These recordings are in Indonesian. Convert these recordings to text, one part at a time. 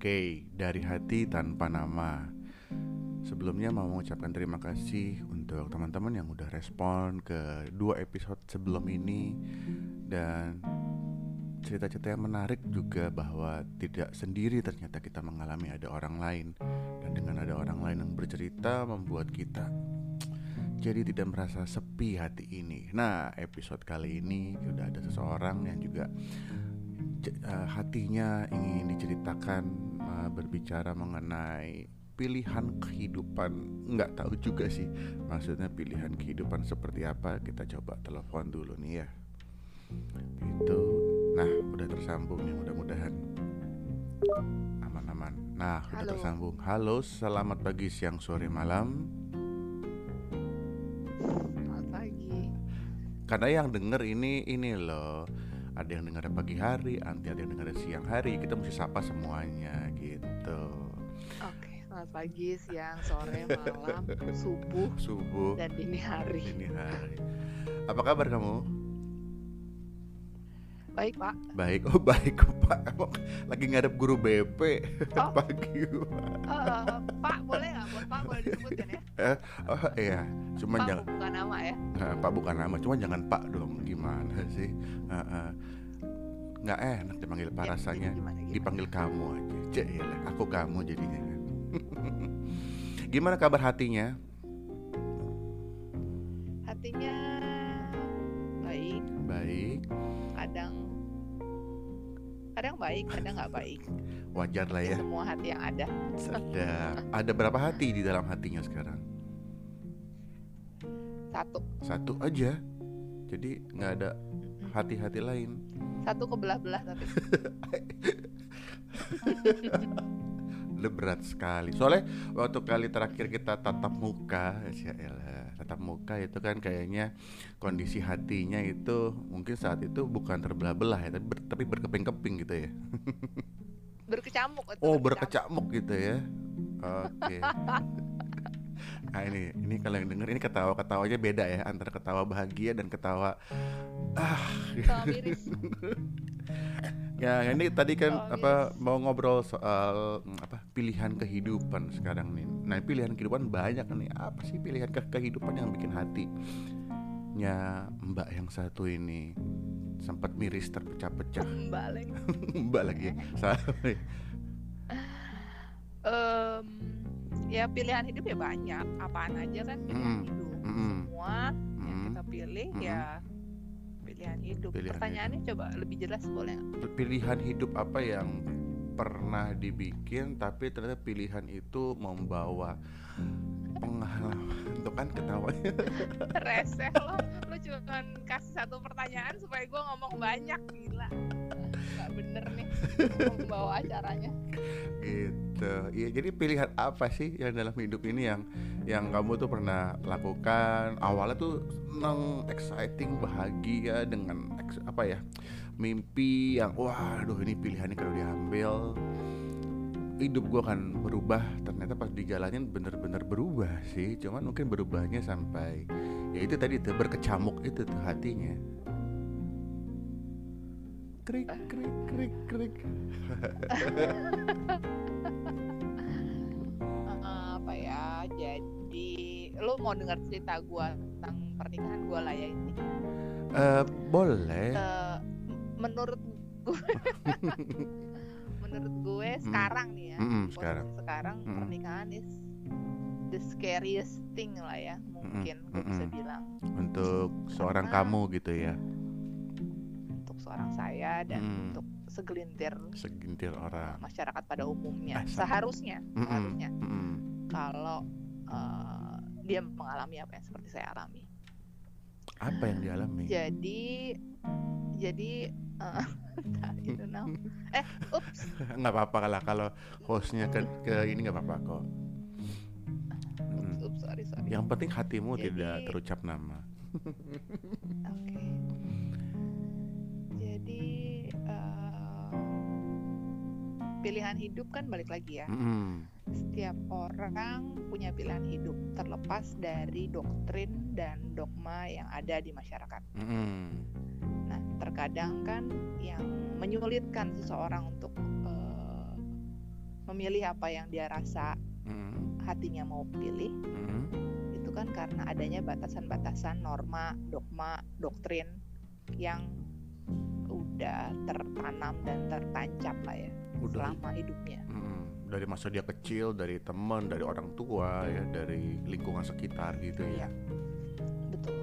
Oke, dari hati tanpa nama. Sebelumnya mau mengucapkan terima kasih untuk teman-teman yang udah respon ke dua episode sebelum ini dan cerita-cerita yang menarik juga bahwa tidak sendiri ternyata kita mengalami ada orang lain dan dengan ada orang lain yang bercerita membuat kita jadi tidak merasa sepi hati ini. Nah, episode kali ini sudah ada seseorang yang juga uh, hatinya ingin diceritakan uh, berbicara mengenai pilihan kehidupan. Nggak tahu juga sih maksudnya pilihan kehidupan seperti apa. Kita coba telepon dulu nih ya. Itu nah udah tersambung nih mudah-mudahan aman-aman. Nah udah Halo. tersambung. Halo selamat pagi siang sore malam. Selamat pagi. karena yang denger ini ini loh ada yang dengar pagi hari, nanti ada yang dengar siang hari. Kita mesti sapa semuanya gitu. Oke, selamat pagi, siang, sore, malam, subuh, Subuh, dan dini hari. dini hari. Apa kabar kamu? Baik, Pak. Baik, oh baik Pak. Emang lagi ngadep guru BP Oh. pagi. Eh, Pak, boleh nggak? Buat Pak boleh disebutkan ya? Eh, oh iya, cuman Pak jangan bukan nama ya. eh, Pak bukan nama, cuman jangan Pak dong. Gimana sih? Eh, eh. Nggak enak dipanggil Pak Ya, rasanya. gimana, gimana? dipanggil kamu aja cek ya aku kamu jadinya gimana kabar hatinya Hatinya baik, baik. Kadang kadang baik, kadang nggak baik. wajar lah ya. Semua hati yang ada. sedang ada berapa hati di dalam hatinya sekarang? Satu, satu aja. Jadi nggak ada hati-hati lain. Satu kebelah-belah tapi. Udah berat sekali. Soalnya waktu kali terakhir kita tatap muka ya elah, tatap muka itu kan kayaknya kondisi hatinya itu mungkin saat itu bukan terbelah-belah ya tapi, ber- tapi berkeping-keping gitu ya Berkecamuk. itu Oh berkecamuk. berkecamuk gitu ya Oke Nah ini ini kalau yang denger ini ketawa-ketawanya beda ya Antara ketawa bahagia dan ketawa Ah Sama miris. Ya ini tadi kan Oh, apa mau ngobrol soal mm, apa pilihan kehidupan sekarang nih. Nah pilihan kehidupan banyak nih. Apa sih pilihan ke kehidupan yang bikin hatinya mbak yang satu ini sempat miris terpecah-pecah. Mbak lagi. Ya Salah. Em, ya pilihan hidup ya banyak. Apaan aja kan pilihan Mm, hidup. Mm, semua yang mm. kita pilih Mm. ya pilihan hidup. Pilihan pertanyaannya coba lebih jelas boleh nggak? pilihan hidup apa yang pernah dibikin tapi ternyata pilihan itu membawa pengalaman? Itu kan ketawanya. Reseh lo lo cuma kasih satu pertanyaan supaya gue ngomong banyak gila nggak bener nih membawa acaranya. Gitu. Iya jadi pilihan apa sih yang dalam hidup ini yang yang kamu tuh pernah lakukan? Awalnya tuh seneng exciting bahagia dengan ex- apa ya mimpi yang waduh ini pilihannya kalau diambil hidup gua akan berubah. Ternyata pas dijalanin bener-bener berubah sih. Cuman mungkin berubahnya sampai ya itu tadi tuh berkecamuk itu tuh hatinya krik krik krik krik. Eh, apa ya jadi lo mau dengar cerita gue tentang pernikahan gue lah ya ini? Eh, boleh. Eh, menurut gue menurut gue sekarang nih ya Mm-mm, posisi sekarang. sekarang Mm-mm. pernikahan is the scariest thing lah ya mungkin gue bisa bilang. Untuk seorang Karena- kamu gitu ya seorang saya dan Mm. untuk segelintir segintir uh, orang masyarakat pada umumnya sama. seharusnya Mm-mm, seharusnya mm-mm. kalau uh, dia mengalami apa yang seperti saya alami apa yang dialami jadi jadi uh, I don't know. eh ups nggak apa-apa lah kalau hostnya ke, ke ini nggak apa-apa kok Mm. ups, ups sorry sorry yang penting hatimu Jadi- tidak terucap nama Oke. Jadi pilihan hidup kan balik lagi ya. Mm-mm. Setiap orang punya pilihan hidup terlepas dari doktrin dan dogma yang ada di masyarakat. Mm-mm. Nah, terkadang kan yang menyulitkan seseorang untuk eh, memilih apa yang dia rasa Mm-mm. hatinya mau pilih Mm-mm. itu kan karena adanya batasan-batasan norma, dogma, doktrin yang udah tertanam dan tertancap lah ya Udah selama hidupnya. Mm-mm. dari masa dia kecil, dari teman, dari orang tua ya, dari lingkungan sekitar gitu ya. Iya. Betul.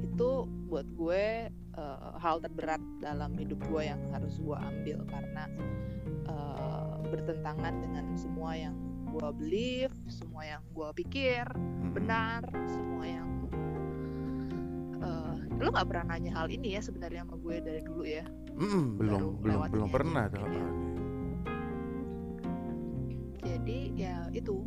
Itu buat gue eh, hal terberat dalam hidup gue yang harus gue ambil karena eh, bertentangan dengan semua yang gue believe, semua yang gue pikir Mm-mm. benar, semua yang eh, lo nggak pernah nanya hal ini ya sebenarnya sama gue dari dulu ya. Mm-mm, belum baru belum belum pernah ya. Jadi ya itu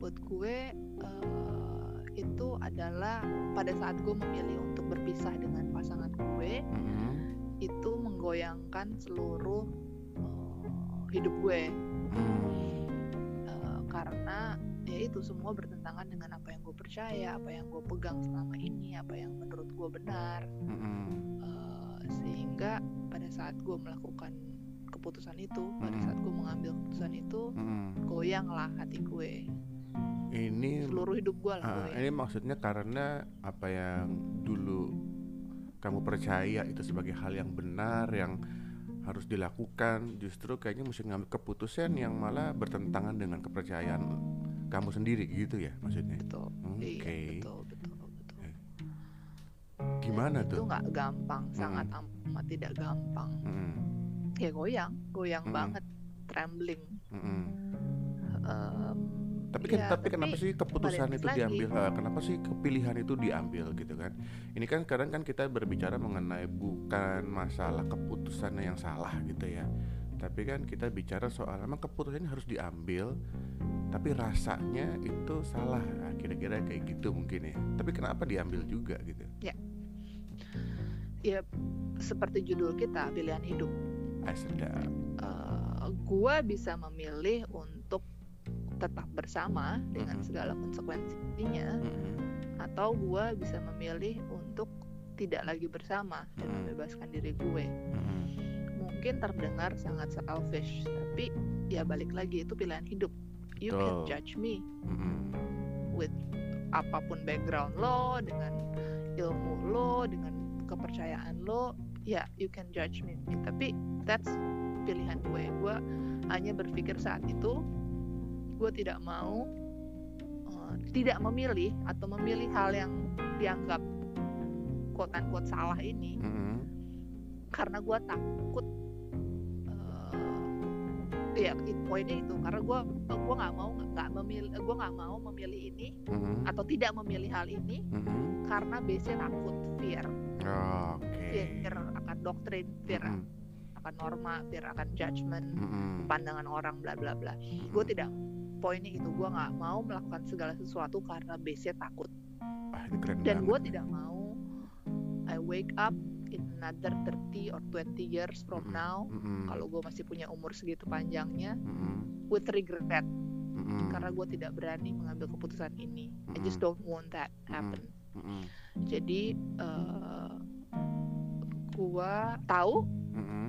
buat gue eh, itu adalah pada saat gue memilih untuk berpisah dengan pasangan gue Mm-mm. itu menggoyangkan seluruh eh, hidup gue. Eh, karena ya itu semua bertentangan dengan apa yang gue percaya, apa yang gue pegang selama ini, apa yang menurut gue benar Mm-mm. Eh, sehingga pada saat gue melakukan keputusan itu, pada Mm-mm. saat gue mengambil keputusan itu Mm-mm. goyanglah hati gue, Ini seluruh hidup gue lah Ah, goyang. ini maksudnya karena apa yang dulu kamu percaya itu sebagai hal yang benar yang harus dilakukan justru kayaknya mesti ngambil keputusan yang malah bertentangan dengan kepercayaan kamu sendiri gitu ya maksudnya betul Oke. iya betul betul betul gimana itu tuh nggak gampang Hmm. sangat amat tidak gampang Mm-mm. Ya goyang. Goyang Hmm. banget. Trembling. Mm-mm. Em, tapi kan ya, tapi kenapa sih keputusan itu lagi. diambil? Ha, kenapa sih kepilihan itu diambil gitu kan? Ini kan sekarang kan kita berbicara mengenai bukan masalah keputusannya yang salah gitu ya. Tapi kan kita bicara soal emang keputusan harus diambil tapi rasanya itu salah. Nah, kira-kira kayak gitu mungkin ya. Tapi kenapa diambil juga gitu? Ya seperti judul kita pilihan hidup ah sedap Eh, gua bisa memilih untuk tetap bersama dengan Mhm. segala konsekuensinya Mm-mm. atau gua bisa memilih untuk tidak lagi bersama dan Mhm. membebaskan diri gue mungkin terdengar sangat selfish tapi ya balik lagi itu pilihan hidup you Betul. can judge me with apa pun background lo dengan ilmu lo dengan kepercayaan lo ya you can judge me tapi that's pilihan gue gue hanya berpikir saat itu gue tidak mau uh, tidak memilih atau memilih hal yang dianggap quote unquote salah ini Mm-mm. karena gue takut eh ya poinnya itu karena gue gue nggak mau nggak memilih gue nggak mau memilih ini Mm-mm. atau tidak memilih hal ini Mm-mm. karena base takut fear oke fear akan doktrin fear Mm-mm. akan norma fear akan judgment Mm-mm. pandangan orang bla bla bla gue tidak poinnya itu gue nggak mau melakukan segala sesuatu karena base takut ah, dan gue tidak mau I wake up in another 30 or 20 years from Mm-mm. now Mm-mm. kalau gue masih punya umur segitu panjangnya Mm-mm. with regret Mm-mm. karena gue tidak berani mengambil keputusan ini I just don't want that happen Mm-mm. jadi eh gue tahu Mm-mm.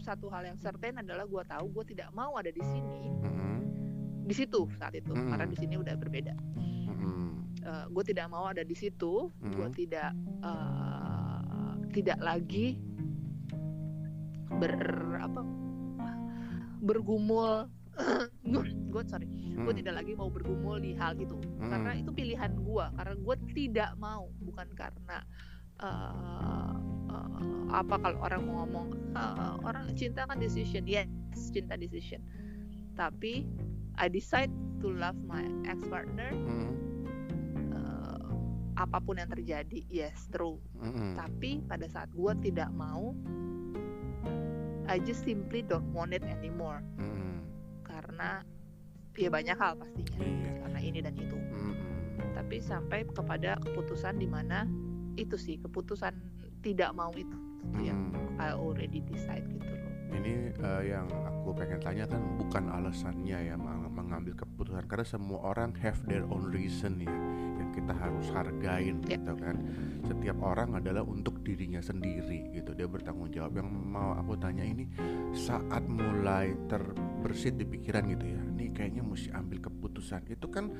satu hal yang certain adalah gue tahu gue tidak mau ada di sini Mm-mm. di situ saat itu Mm-mm. karena di sini udah berbeda Mm-mm. gue tidak mau ada di situ gue Mm. tidak eh, tidak lagi ber apa bergumul gue sorry gue Mm. tidak lagi mau bergumul di hal itu karena Mm. itu pilihan gue karena gue tidak mau bukan karena eh, apa kalau orang mau ngomong eh, orang cinta kan decision yes cinta decision tapi I decide to love my ex partner Mm. apa pun yang terjadi yes true Mm-mm. tapi pada saat gue tidak mau I just simply don't want it anymore Mm-mm. karena ya banyak hal pastinya Iya. karena ini dan itu Mm-mm. tapi sampai kepada keputusan di mana itu sih keputusan tidak mau itu. Yang Mm. I already decide gitu loh. Ini uh, yang aku pengen tanya kan bukan alasannya ya mengambil keputusan karena semua orang have their own reason ya yang kita harus hargain yeah. gitu kan. Setiap orang adalah untuk dirinya sendiri gitu dia bertanggung jawab. Yang mau aku tanya ini saat mulai terbersit di pikiran gitu ya ini kayaknya mesti ambil keputusan. Itu kan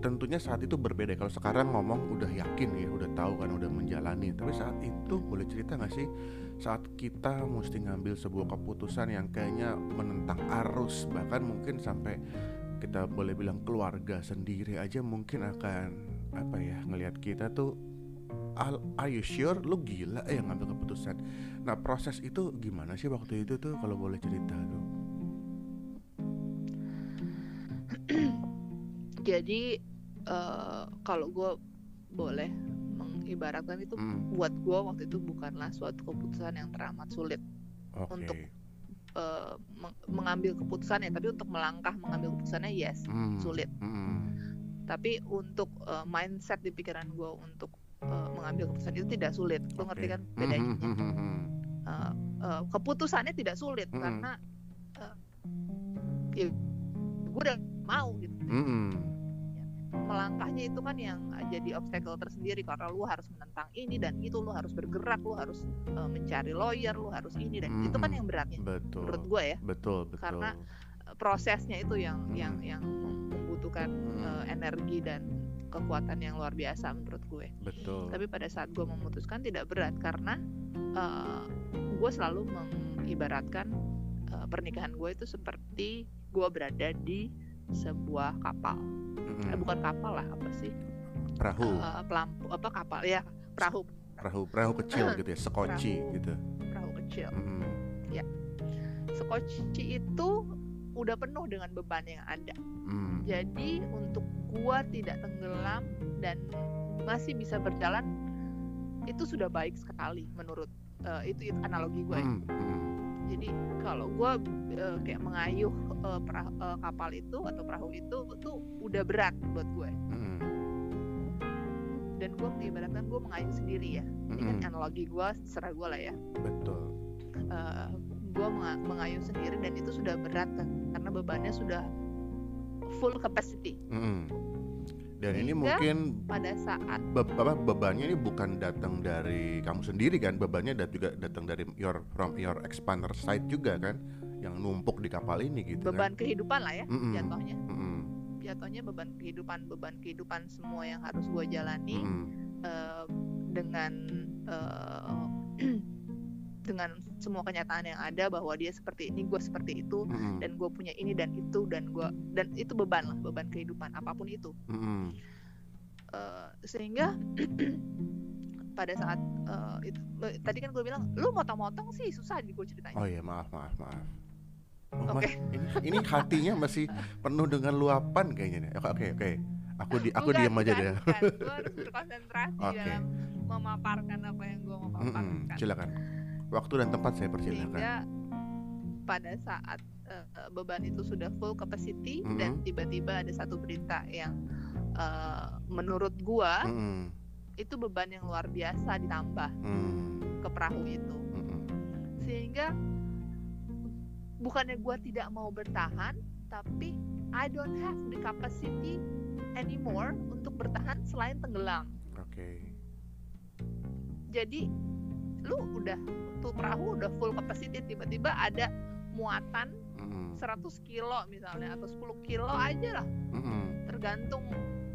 tentunya saat itu berbeda. Kalau sekarang ngomong udah yakin ya udah tahu kan udah menjalani. Tapi saat itu boleh cerita nggak sih saat kita mesti ngambil sebuah keputusan yang kayaknya menentang arus bahkan mungkin sampai kita boleh bilang keluarga sendiri aja mungkin akan apa ya ngelihat kita tuh are you sure? Lu gila ya ngambil keputusan. Nah proses itu gimana sih waktu itu tuh kalau boleh cerita tuh jadi uh, kalau gue boleh ibaratkan itu hmm. buat gue waktu itu bukanlah suatu keputusan yang teramat sulit okay. untuk uh, meng mengambil keputusan ya tapi untuk melangkah mengambil keputusannya yes hmm. sulit hmm. tapi untuk uh, mindset di pikiran gue untuk uh, mengambil keputusan itu tidak sulit lo ngerti kan bedanya hmm. uh, uh, keputusannya tidak sulit hmm. karena uh, ya gue udah mau gitu hmm melangkahnya itu kan yang jadi obstacle tersendiri. Karena lu harus menentang ini dan itu lu harus bergerak lu harus uh, mencari lawyer lu harus ini dan hmm, itu kan yang beratnya betul. menurut gue ya. Betul betul. karena uh, prosesnya itu yang hmm. yang yang membutuhkan hmm. uh, energi dan kekuatan yang luar biasa menurut gue. Betul. Tapi pada saat gue memutuskan tidak berat karena uh, gue selalu mengibaratkan uh, pernikahan gue itu seperti gue berada di sebuah kapal hmm. eh, bukan kapal lah apa sih perahu uh, pelampu apa kapal ya perahu perahu perahu kecil gitu ya sekoci perahu, gitu perahu kecil hmm. ya sekoci itu udah penuh dengan beban yang ada hmm. jadi untuk gua tidak tenggelam dan masih bisa berjalan itu sudah baik sekali menurut uh, itu, itu analogi gue ya. hmm. Hmm jadi kalau gue uh, kayak mengayuh uh, pra, uh, kapal itu atau perahu itu tuh udah berat buat gue. Mm. dan gue mengibaratkan gue mengayuh sendiri ya ini kan analogi gue serah gue lah ya. Betul. Uh, gue meng mengayuh sendiri dan itu sudah berat kan karena bebannya sudah full capacity. Mm dan ini mungkin pada saat be apa, bebannya ini bukan datang dari kamu sendiri kan, bebannya dat juga datang dari your from your expander side juga kan, yang numpuk di kapal ini gitu. Beban kan? kehidupan lah ya, mm -mm. jatuhnya. Mm -mm. Jatuhnya beban kehidupan, beban kehidupan semua yang harus gue jalani mm -mm. uh, dengan uh, dengan semua kenyataan yang ada bahwa dia seperti ini gue seperti itu mm-hmm. dan gue punya ini dan itu dan gue dan itu beban lah beban kehidupan apa pun itu mm-hmm. uh, sehingga pada saat uh, itu tadi kan gue bilang lu motong-motong sih susah di gue ceritain oh iya maaf maaf maaf oh, Oke. Okay. ini, ini hatinya masih penuh dengan luapan kayaknya nih. Oke oke oke. Aku di aku diam aja deh. Gue harus berkonsentrasi okay. dalam memaparkan apa yang gue mau paparkan. Mm -hmm. Silakan. Waktu dan tempat saya persilakan. Sehingga pada saat uh, beban itu sudah full capacity mm -hmm. dan tiba-tiba ada satu berita yang uh, menurut gua mm -hmm. itu beban yang luar biasa ditambah mm -hmm. ke perahu itu. Mm -hmm. Sehingga bukannya gua tidak mau bertahan, tapi I don't have the capacity anymore untuk bertahan selain tenggelam. Oke. Okay. Jadi lu udah tuh perahu udah full capacity tiba-tiba ada muatan mm-hmm. 100 kilo misalnya atau 10 kilo aja lah mm-hmm. tergantung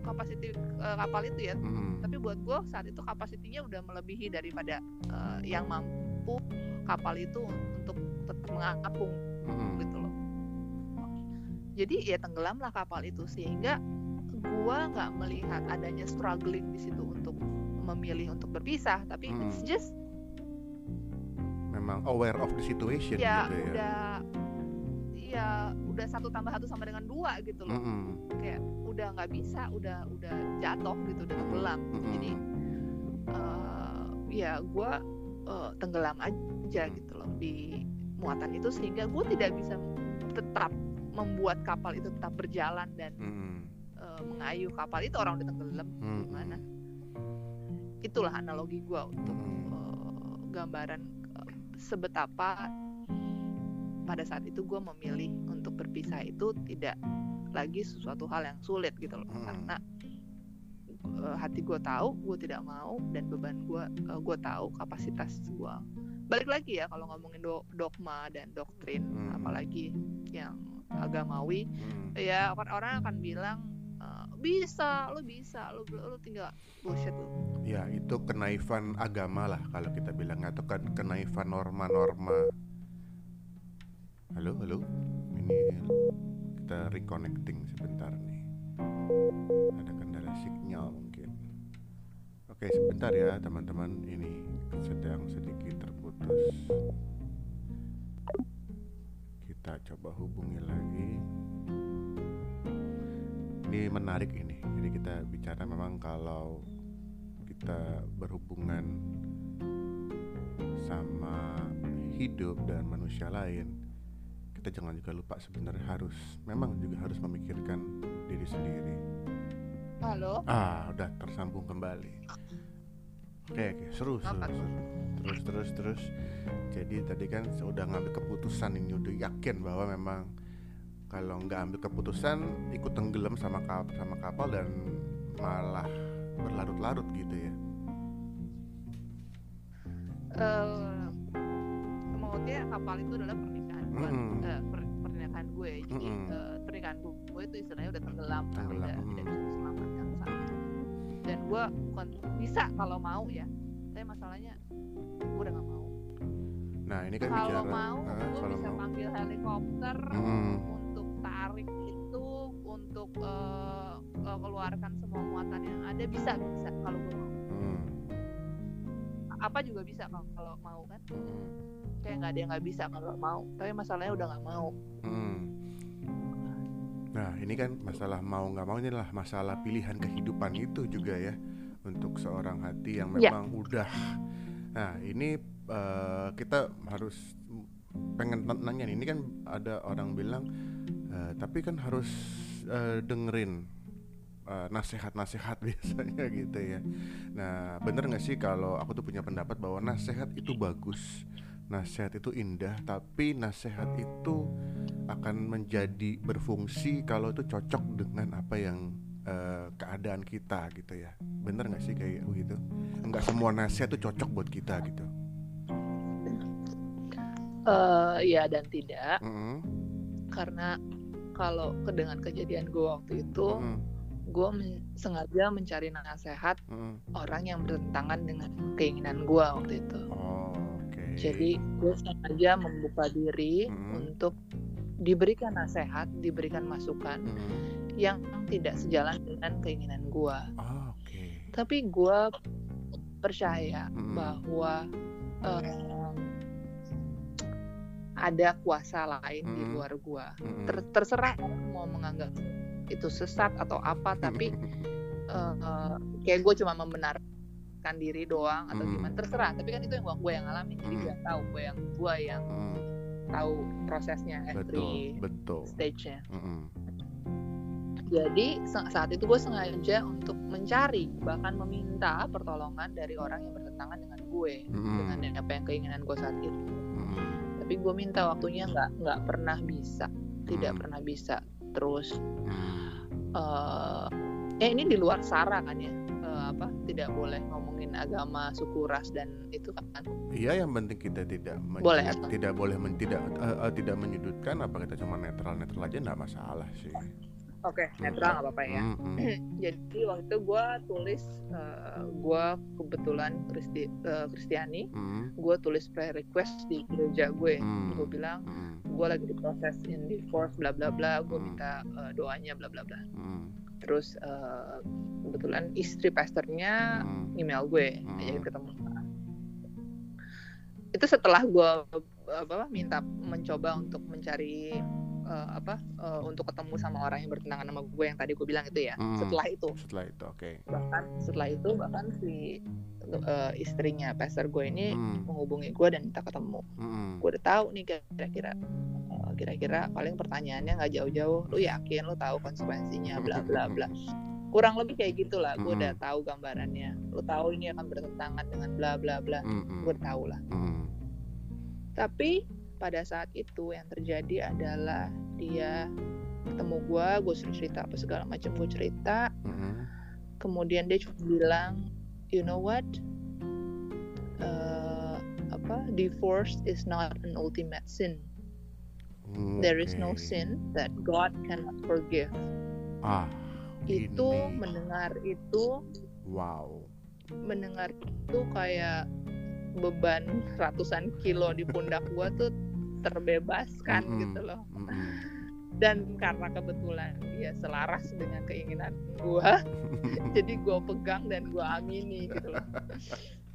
kapasiti uh, kapal itu ya mm-hmm. tapi buat gue saat itu kapasitinya udah melebihi daripada uh, yang mampu kapal itu untuk tetap mengapung mm-hmm. gitu loh jadi ya tenggelamlah kapal itu sehingga gue nggak melihat adanya struggling di situ untuk memilih untuk berpisah tapi mm-hmm. it's just memang aware of the situation ya, gitu ya. Udah ya udah satu tambah satu sama dengan dua gitu loh. Mm -hmm. Kayak udah nggak bisa, udah udah jatuh gitu, udah tenggelam. Mm -hmm. Jadi uh, ya gue uh, tenggelam aja gitu loh di muatan itu sehingga gue tidak bisa tetap membuat kapal itu tetap berjalan dan mm -hmm. uh, mengayuh kapal itu orang udah tenggelam mm -hmm. gimana? Itulah analogi gue untuk uh, gambaran sebetapa pada saat itu gue memilih untuk berpisah itu tidak lagi sesuatu hal yang sulit gitu loh Hmm. karena eh, hati gue tahu gue tidak mau dan beban gue eh, gue tahu kapasitas gue balik lagi ya kalau ngomongin do- dogma dan doktrin Hmm. apalagi yang agamawi Hmm. ya orang orang akan bilang eh, bisa lo bisa lo lo tinggal bullshit Ya itu kenaifan agama lah kalau kita bilang atau kan kenaifan norma-norma. Halo, halo. Ini kita reconnecting sebentar nih. Ada kendala sinyal mungkin. Oke, sebentar ya teman-teman. Ini sedang sedikit terputus. Kita coba hubungi lagi. Ini menarik ini. Jadi kita bicara memang kalau kita berhubungan sama hidup dan manusia lain kita jangan juga lupa sebenarnya harus memang juga harus memikirkan diri sendiri halo ah udah tersambung kembali oke oke seru seru, tuh? seru. terus terus terus jadi tadi kan sudah ngambil keputusan ini udah yakin bahwa memang kalau nggak ambil keputusan ikut tenggelam sama kap sama kapal dan malah berlarut-larut gitu ya eh maksudnya kapal itu adalah pernikahan gue Mm-mm. eh, per- pernikahan gue jadi Mm-mm. eh, pernikahan gue, gue itu istilahnya udah tenggelam Tenggelam, udah mm. tidak bisa diselamatkan itu dan gue bukan bisa kalau mau ya tapi masalahnya gue udah gak mau nah ini kan kalau bicara mau ah, gue bisa mau panggil helikopter Mm-mm. untuk tarik itu untuk eh, eh, keluarkan semua muatan yang ada bisa bisa kalau gue mau Mm. apa juga bisa kalau kalau mau kan Mm. kayak nggak ada yang nggak bisa kalau mau tapi masalahnya udah nggak mau Mm. Nah ini kan masalah mau nggak mau ini adalah masalah pilihan kehidupan itu juga ya untuk seorang hati yang Ya. memang udah. Nah ini eh, kita harus pengen nanya nih ini kan ada orang bilang eh, tapi kan harus eh, dengerin eh, nasihat-nasihat biasanya gitu ya. Nah bener nggak sih kalau aku tuh punya pendapat bahwa nasihat itu bagus, nasihat itu indah, tapi nasihat itu akan menjadi berfungsi kalau itu cocok dengan apa yang eh, keadaan kita gitu ya. Bener nggak sih kayak begitu? Nggak semua nasihat tuh cocok buat kita gitu. Eh ya dan tidak. Mm-mm, karena kalau ke dengan kejadian gue waktu itu mm-mm, gue sengaja mencari nasihat mm-mm. orang yang bertentangan dengan keinginan gue waktu itu oh oke jadi gue sengaja membuka diri Mm. untuk diberikan nasihat diberikan masukan Mm, yang tidak sejalan dengan keinginan gue oh, oke tapi gue percaya Mm. bahwa em, ada kuasa lain di Mm. luar gue Mm-mm. Ter- terserah mau menganggap itu sesat atau apa tapi eh, eh, kayak gue cuma membenarkan diri doang atau Mm. gimana terserah tapi kan itu yang gue yang ngalamin jadi Mm. gue tahu gue yang gue yang Mm, tahu prosesnya betul every betul stage-nya Mm-mm, jadi sa- saat itu gue sengaja untuk mencari bahkan meminta pertolongan dari orang yang bertentangan dengan gue Mm-mm. dengan apa yang keinginan gue saat itu. Tapi gue minta waktunya nggak nggak pernah bisa tidak Mm. pernah bisa terus Mm. eh eh ini di luar sara kan ya Eh, apa tidak boleh ngomongin agama suku ras dan itu kan Iya yang penting kita tidak Boleh, tidak boleh men- tidak eh, eh, tidak menyudutkan apa kita cuma netral netral aja nggak masalah sih. Oke netral nggak apa-apa ya. Mm-mm. jadi waktu itu gue tulis gue kebetulan Kristi eh, Kristiani gue tulis prayer request di gereja gue. Hmm. gue bilang gue lagi diproses in divorce bla bla bla. Gue Hmm. minta eh, doanya bla bla bla. Terus eh, kebetulan istri pastornya email gue Hmm. ajakin ketemu. Itu setelah gue apa minta mencoba untuk mencari eh, apa eh, untuk ketemu sama orang yang bertentangan sama gue yang tadi gue bilang itu ya Hmm. setelah itu Setelah itu oke. bahkan setelah itu bahkan si eh, istrinya pastor gue ini Mm. menghubungi gue dan minta ketemu Mm-mm. gue udah tahu nih kira-kira eh, kira-kira paling pertanyaannya nggak jauh-jauh lu yakin lu tahu konsekuensinya bla bla bla kurang lebih kayak gitulah gue udah Mm-mm. tahu gambarannya lu tahu ini akan bertentangan dengan bla bla bla Mm-mm. gue tahu lah tapi pada saat itu yang terjadi adalah dia ketemu gue gue suruh cerita apa segala macam gue cerita Mm-mm. kemudian dia cuma bilang you know what Eh, apa divorce is not an ultimate sin there is no sin that God cannot forgive Ah, itu ini. mendengar itu wow. mendengar itu kayak beban ratusan kilo di pundak gua tuh terbebaskan Mm-mm. gitu loh Mm-mm. dan karena kebetulan dia selaras dengan keinginan gua jadi gua pegang dan gua amini gitu loh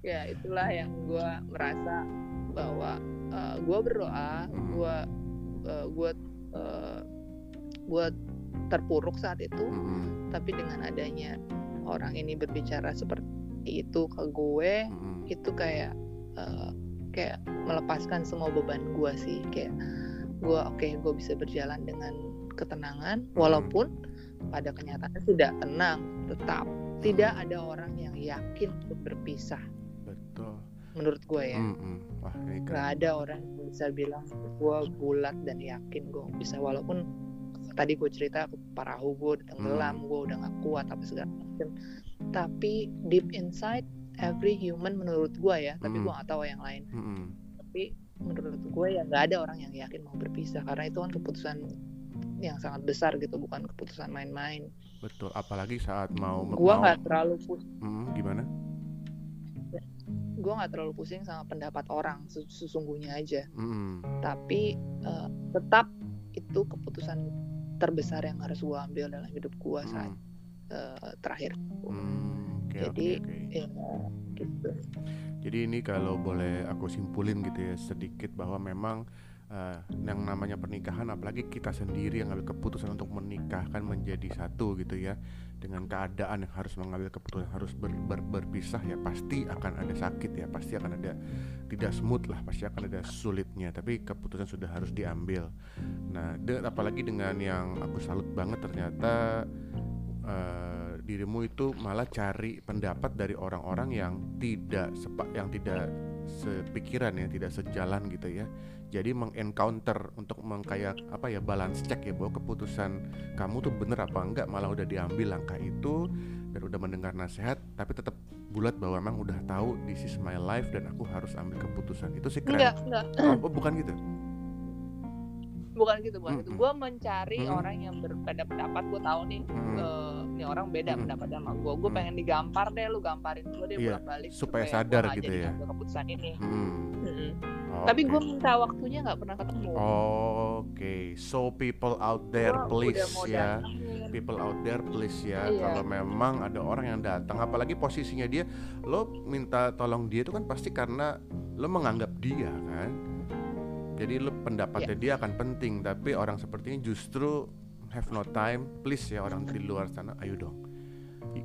ya itulah yang gua merasa bahwa uh, gua berdoa Mm. gua uh, gua uh, gua terpuruk saat itu Mm-mm. tapi dengan adanya orang ini berbicara seperti itu ke gue Mm-mm. itu kayak uh, kayak melepaskan semua beban gue sih kayak gue oke gue bisa berjalan dengan ketenangan walaupun pada kenyataannya tidak tenang tetap tidak ada orang yang yakin untuk berpisah Betul. menurut gue ya Mm-mm. Wah, ini nggak keren. ada orang yang bisa bilang gue bulat dan yakin gue bisa walaupun tadi gue cerita parahu gue tenggelam Hmm. gue udah gak kuat apa segala macam tapi deep inside every human menurut gue ya tapi Hmm. gue gak tahu yang lain Mm-mm. tapi menurut gue ya nggak ada orang yang yakin mau berpisah karena itu kan keputusan yang sangat besar gitu bukan keputusan main-main Betul. Apalagi saat mau gue nggak terlalu pusing Mm, gimana? gue nggak terlalu pusing sama pendapat orang ses- sesungguhnya aja Mm-mm. tapi eh, tetap itu keputusan terbesar yang harus gue ambil dalam hidup gue saat Mm. eh, terakhir Mm, oke, Jadi- oke. ya gitu. Jadi ini kalau boleh aku simpulin gitu ya sedikit bahwa memang eh, yang namanya pernikahan apalagi kita sendiri yang ngambil keputusan untuk menikahkan menjadi satu gitu ya. Dengan keadaan yang harus mengambil keputusan harus ber- ber- berpisah ya pasti akan ada sakit ya pasti akan ada tidak smooth lah pasti akan ada sulitnya. Tapi keputusan sudah harus diambil. Nah de- apalagi dengan yang aku salut banget ternyata eh, dirimu itu malah cari pendapat dari orang-orang yang tidak sepak yang tidak sepikiran ya tidak sejalan gitu ya jadi mengencounter untuk mengkayak apa ya balance check ya bahwa keputusan kamu tuh bener apa enggak malah udah diambil langkah itu dan udah mendengar nasihat tapi tetap bulat bahwa emang udah tahu this is my life dan aku harus ambil keputusan itu sih enggak keren enggak oh, bukan gitu bukan gitu bukan gitu Mm-mm. gue mencari Mm-mm. orang yang berbeda pendapat gue tahu nih Mm-mm. eh, ini orang beda Mm-mm. pendapat sama gue gue Mm. pengen digampar deh lu gamparin gue deh Iya, bolak balik supaya sadar gitu ya. keputusan ini Hmm, Mm-mm. oke. tapi gue minta waktunya nggak pernah ketemu Oke, so people out there Gua please ya. datangin. People out there please ya. Iya. Kalau memang ada orang yang datang, apalagi posisinya dia, lo minta tolong dia itu kan pasti karena lo menganggap dia kan. Jadi lo pendapatnya Iya. dia akan penting, tapi orang seperti ini justru have no time. Please ya orang di luar sana, ayo dong.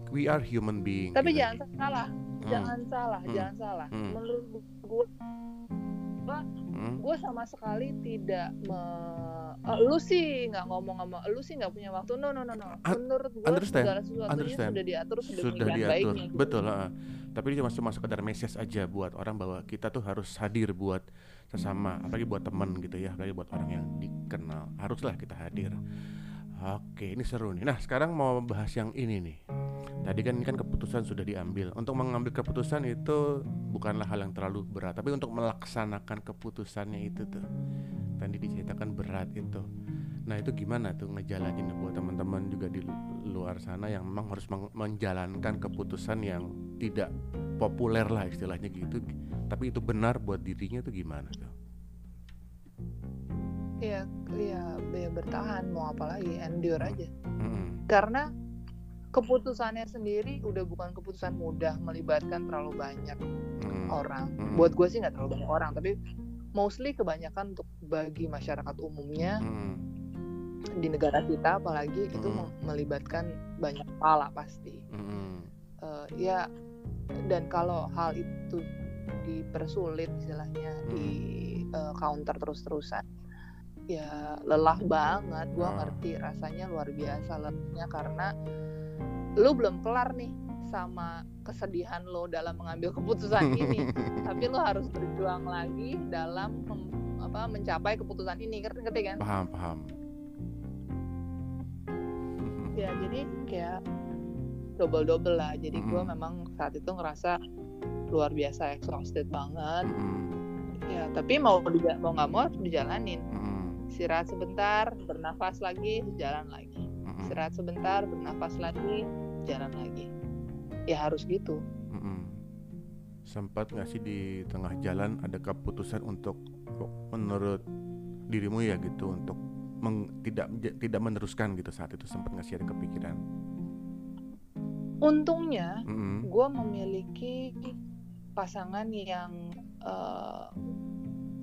We are human being. tapi gitu. jangan salah Hmm, jangan salah Hmm. jangan salah Hmm. menurut gue hmm, gue sama sekali tidak me Eh, lu sih nggak ngomong sama lu sih nggak punya waktu no no no no menurut gue understand, segala sesuatunya understand. sudah diatur sudah sedemikian diatur, baiknya gitu. betul. ah. Tapi ini cuma cuma sekedar message aja buat orang bahwa kita tuh harus hadir buat sesama, apalagi buat teman gitu ya, apalagi buat orang yang dikenal. Haruslah kita hadir. Oke, ini seru nih. Nah, sekarang mau bahas yang ini nih. Tadi kan ini kan keputusan sudah diambil. Untuk mengambil keputusan itu bukanlah hal yang terlalu berat, tapi untuk melaksanakan keputusannya itu tuh. Tadi diceritakan berat itu. Nah, itu gimana tuh ngejalanin buat teman-teman juga di lu- luar sana yang memang harus menjalankan keputusan yang tidak populer lah istilahnya gitu. Tapi itu benar buat dirinya tuh gimana tuh? Iya, iya, ya bertahan mau apa lagi, endure aja. Mm-mm. Karena keputusannya sendiri udah bukan keputusan mudah melibatkan terlalu banyak Mm-mm. orang. Mm-mm. Buat gue sih nggak terlalu banyak orang, tapi mostly kebanyakan untuk bagi masyarakat umumnya Mm-mm. di negara kita, apalagi itu Mm. melibatkan banyak kepala pasti. Mm-mm. Eh, ya, dan kalau hal itu dipersulit istilahnya di eh, counter terus-terusan, ya lelah banget. Gua Ah. ngerti rasanya luar biasa lelahnya karena lu belum kelar nih sama kesedihan lo dalam mengambil keputusan ini tapi lo harus berjuang lagi dalam mem- apa apa mencapai keputusan ini ngerti ngerti kan paham paham ya jadi kayak double double lah jadi gue Mm-mm. memang saat itu ngerasa luar biasa exhausted banget Mm-mm. ya tapi mau mau nggak mau harus dijalanin Mm-mm. Istirahat sebentar bernafas lagi jalan lagi. Istirahat sebentar bernafas lagi jalan lagi. Ya harus gitu. Sempat nggak sih di tengah jalan ada keputusan untuk menurut dirimu ya gitu untuk meng- tidak tidak meneruskan gitu saat itu? Sempat nggak sih ada kepikiran? Untungnya Mm-mm. gue memiliki pasangan yang eh,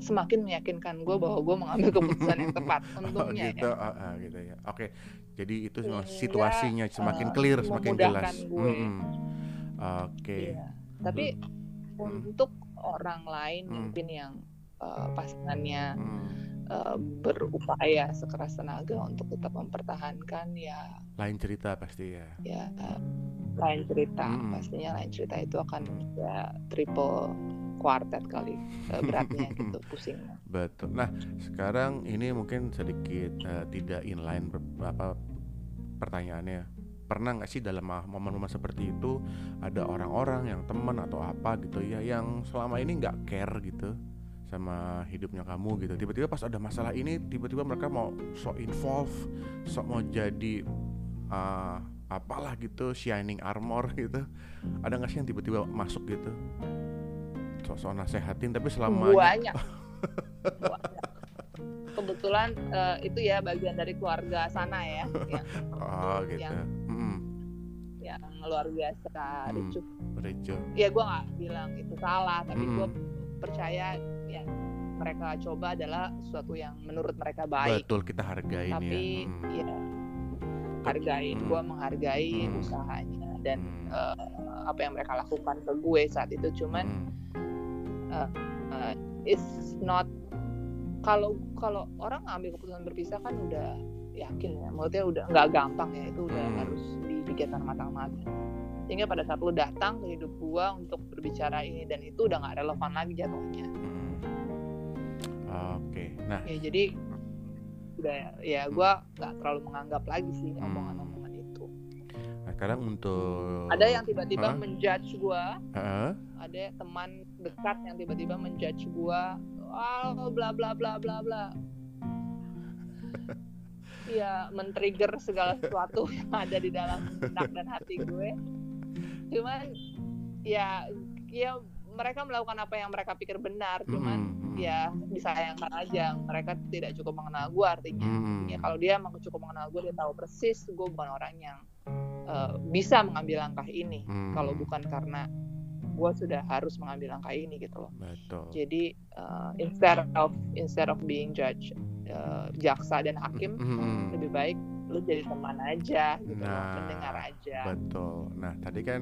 semakin meyakinkan gue bahwa gue mengambil keputusan yang tepat Oh, untungnya gitu, ya ah, ah, gitu ya. Oke, jadi itu Sehingga, situasinya semakin eh, clear, semakin jelas. memudahkan gue. Mm-mm. Oke, Iya. tapi untuk orang lain Hmm. mungkin yang eh, pasangannya Mm. eh, berupaya sekeras tenaga untuk tetap mempertahankan ya lain cerita pasti ya. ya eh, lain cerita Mm-mm. pastinya lain cerita itu akan ya triple quartet kali eh, beratnya gitu pusingnya Betul. Nah, sekarang ini mungkin sedikit eh, tidak inline apa pertanyaannya. Pernah nggak sih dalam momen-momen seperti itu ada orang-orang yang teman atau apa gitu ya yang selama ini nggak care gitu sama hidupnya kamu gitu. Tiba-tiba pas ada masalah ini, tiba-tiba mereka mau sok involve, sok mau jadi eh, apalah gitu, shining armor gitu. Ada nggak sih yang tiba-tiba masuk gitu? Sok-sok nasehatin tapi selama banyak Banyak. kebetulan eh, itu ya bagian dari keluarga sana ya yang, Oh gitu. yang Mm-mm. yang luar biasa Hmm. ricuh Rejo. ya gue nggak bilang itu salah tapi gue Mm-mm. percaya yang mereka coba adalah sesuatu yang menurut mereka baik Betul kita hargain tapi ya. Mm. ya hargain Mm. gue menghargai Mm. usahanya dan Mm. eh, apa yang mereka lakukan ke gue saat itu cuman Eh, it's not kalau kalau orang ngambil keputusan berpisah kan udah yakin ya maksudnya udah nggak gampang ya itu udah Hmm. harus dipikirkan matang-matang sehingga pada saat lu datang ke hidup gua untuk berbicara ini dan itu udah nggak relevan lagi jatuhnya Mm. Oke. Nah, ya jadi udah ya gua nggak terlalu menganggap lagi sih Hmm. omongan-omongan nah sekarang untuk ada yang tiba-tiba Hah? menjudge gua Heeh. ada teman dekat yang tiba-tiba menjudge gua oh bla bla bla bla bla Iya, men-trigger segala sesuatu yang ada di dalam benak dan hati gue. Cuman ya ya mereka melakukan apa yang mereka pikir benar, cuman Mm-mm. ya disayangkan aja mereka tidak cukup mengenal gue artinya. Mm. Ya kalau dia emang cukup mengenal gue, dia tahu persis gue bukan orang yang eh, bisa mengambil langkah ini. Mm. Kalau bukan karena gue sudah harus mengambil langkah ini gitu loh. Betul. Jadi uh, instead of instead of being judge uh, jaksa dan hakim Mm-mm. lebih baik lu jadi teman aja gitu loh, Nah, mendengar aja. Betul. Nah, tadi kan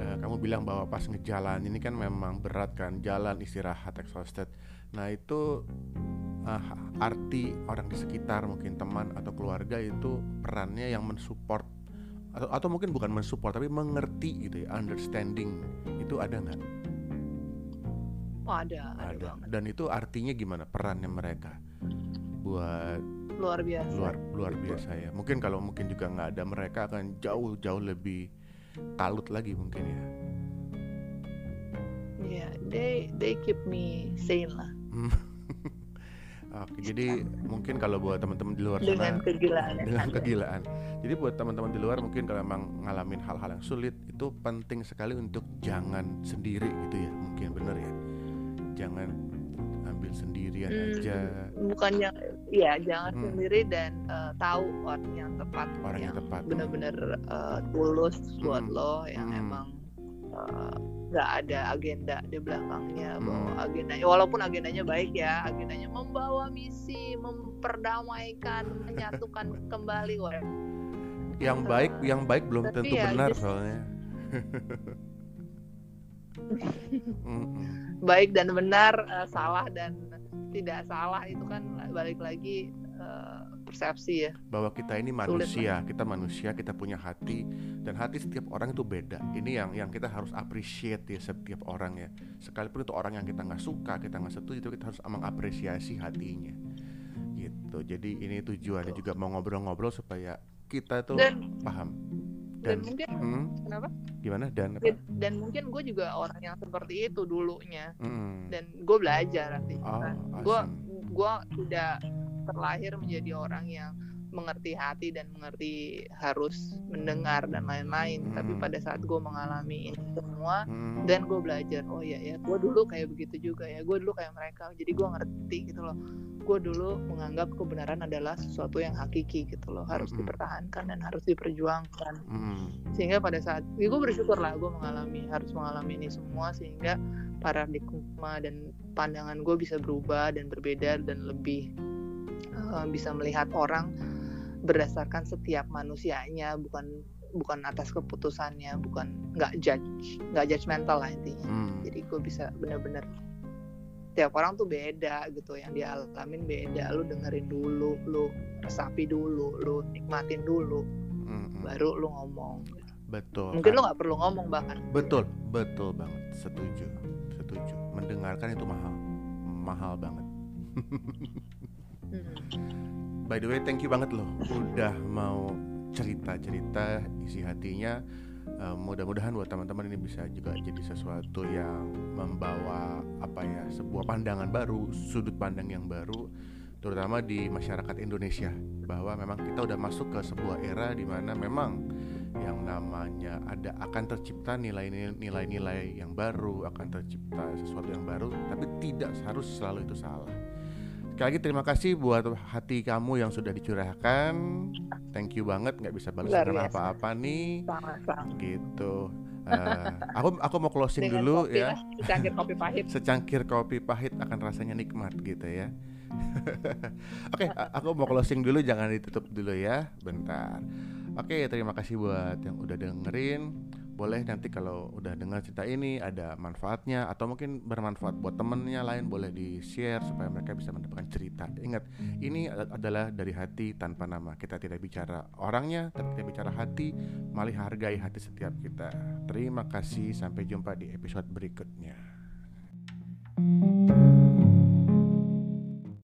kamu bilang bahwa pas ngejalan ini kan memang berat kan, jalan istirahat exhausted. Nah, itu eh, arti orang di sekitar mungkin teman atau keluarga itu perannya yang mensupport atau atau mungkin bukan mensupport tapi mengerti gitu ya, understanding itu ada nggak? Oh, ada, ada, Ada. banget. Dan itu artinya gimana perannya mereka buat Luar biasa. luar luar biasa ya. Mungkin kalau mungkin juga nggak ada mereka akan jauh jauh lebih kalut lagi mungkin ya. Iya, they they keep me sane lah Oke, jadi mungkin kalau buat teman-teman di luar dengan sana kegilaan yang dengan kegilaan. Jadi buat teman-teman di luar mungkin kalau memang ngalamin hal-hal yang sulit itu penting sekali untuk jangan sendiri gitu ya. Mungkin bener ya. Jangan ambil sendirian Hmm, aja Bukannya ya jangan Hmm. sendiri dan uh, tahu orang yang tepat orang yang tepat. benar-benar uh, tulus buat Hmm. lo yang Hmm. emang uh, nggak ada agenda di belakangnya Hmm. bahwa agendanya walaupun agendanya baik ya agendanya membawa misi memperdamaikan menyatukan kembali wah Yang baik, yang baik belum tentu ya, benar just- soalnya. Baik dan benar uh, salah dan tidak salah itu kan balik lagi uh, persepsi ya bahwa kita ini manusia, kita manusia, kita punya hati dan hati setiap orang itu beda. Ini yang yang kita harus appreciate ya setiap orang ya. Sekalipun itu orang yang kita nggak suka, kita nggak setuju, itu kita harus mengapresiasi hatinya. Gitu. Jadi ini tujuannya juga mau ngobrol-ngobrol supaya kita tuh dan, paham. Dan, dan mungkin hmm, kenapa? Gimana dan apa? Dan, dan mungkin gue juga orang yang seperti itu dulunya. Hmm. Dan gue belajar nanti. Oh, gue gue udah terlahir menjadi orang yang mengerti hati dan mengerti harus mendengar dan lain-lain hmm. tapi pada saat gue mengalami ini semua hmm. dan gue belajar oh ya ya gue dulu kayak begitu juga ya gue dulu kayak mereka jadi gue ngerti gitu loh gue dulu menganggap kebenaran adalah sesuatu yang hakiki gitu loh harus hmm. dipertahankan dan harus diperjuangkan hmm. sehingga pada saat ya gue bersyukur lah gue mengalami harus mengalami ini semua sehingga paradigma dan pandangan gue bisa berubah dan berbeda dan lebih uh, bisa melihat orang berdasarkan setiap manusianya bukan bukan atas keputusannya bukan nggak judge nggak judgmental lah intinya hmm. jadi gue bisa bener-bener tiap orang tuh beda gitu yang dia alamin beda. Lu dengerin dulu lu resapi dulu lu nikmatin dulu hmm. baru lu ngomong. Betul. Mungkin lu nggak perlu ngomong bahkan. Betul betul banget. Setuju setuju. Mendengarkan itu mahal mahal banget. By the way, thank you banget loh. Udah mau cerita-cerita isi hatinya. Uh, mudah-mudahan buat teman-teman ini bisa juga jadi sesuatu yang membawa apa ya sebuah pandangan baru, sudut pandang yang baru, terutama di masyarakat Indonesia. Bahwa memang kita udah masuk ke sebuah era di mana memang yang namanya ada akan tercipta nilai-nilai yang baru, akan tercipta sesuatu yang baru, tapi tidak harus selalu itu salah Sekali lagi terima kasih buat hati kamu yang sudah dicurahkan. Thank you banget, nggak bisa balas apa-apa nih. Sama-sama. Gitu. Uh, aku aku mau closing Dengan dulu ya. secangkir kopi pahit. Secangkir kopi pahit akan rasanya nikmat gitu ya. Oke, okay, aku mau closing dulu, jangan ditutup dulu ya, bentar. Oke, okay, terima kasih buat yang udah dengerin boleh nanti kalau udah dengar cerita ini ada manfaatnya atau mungkin bermanfaat buat temennya lain boleh di share supaya mereka bisa mendapatkan cerita. Ingat ini adalah dari hati tanpa nama. Kita tidak bicara orangnya tapi kita bicara hati malah hargai hati setiap kita. Terima kasih sampai jumpa di episode berikutnya. thank you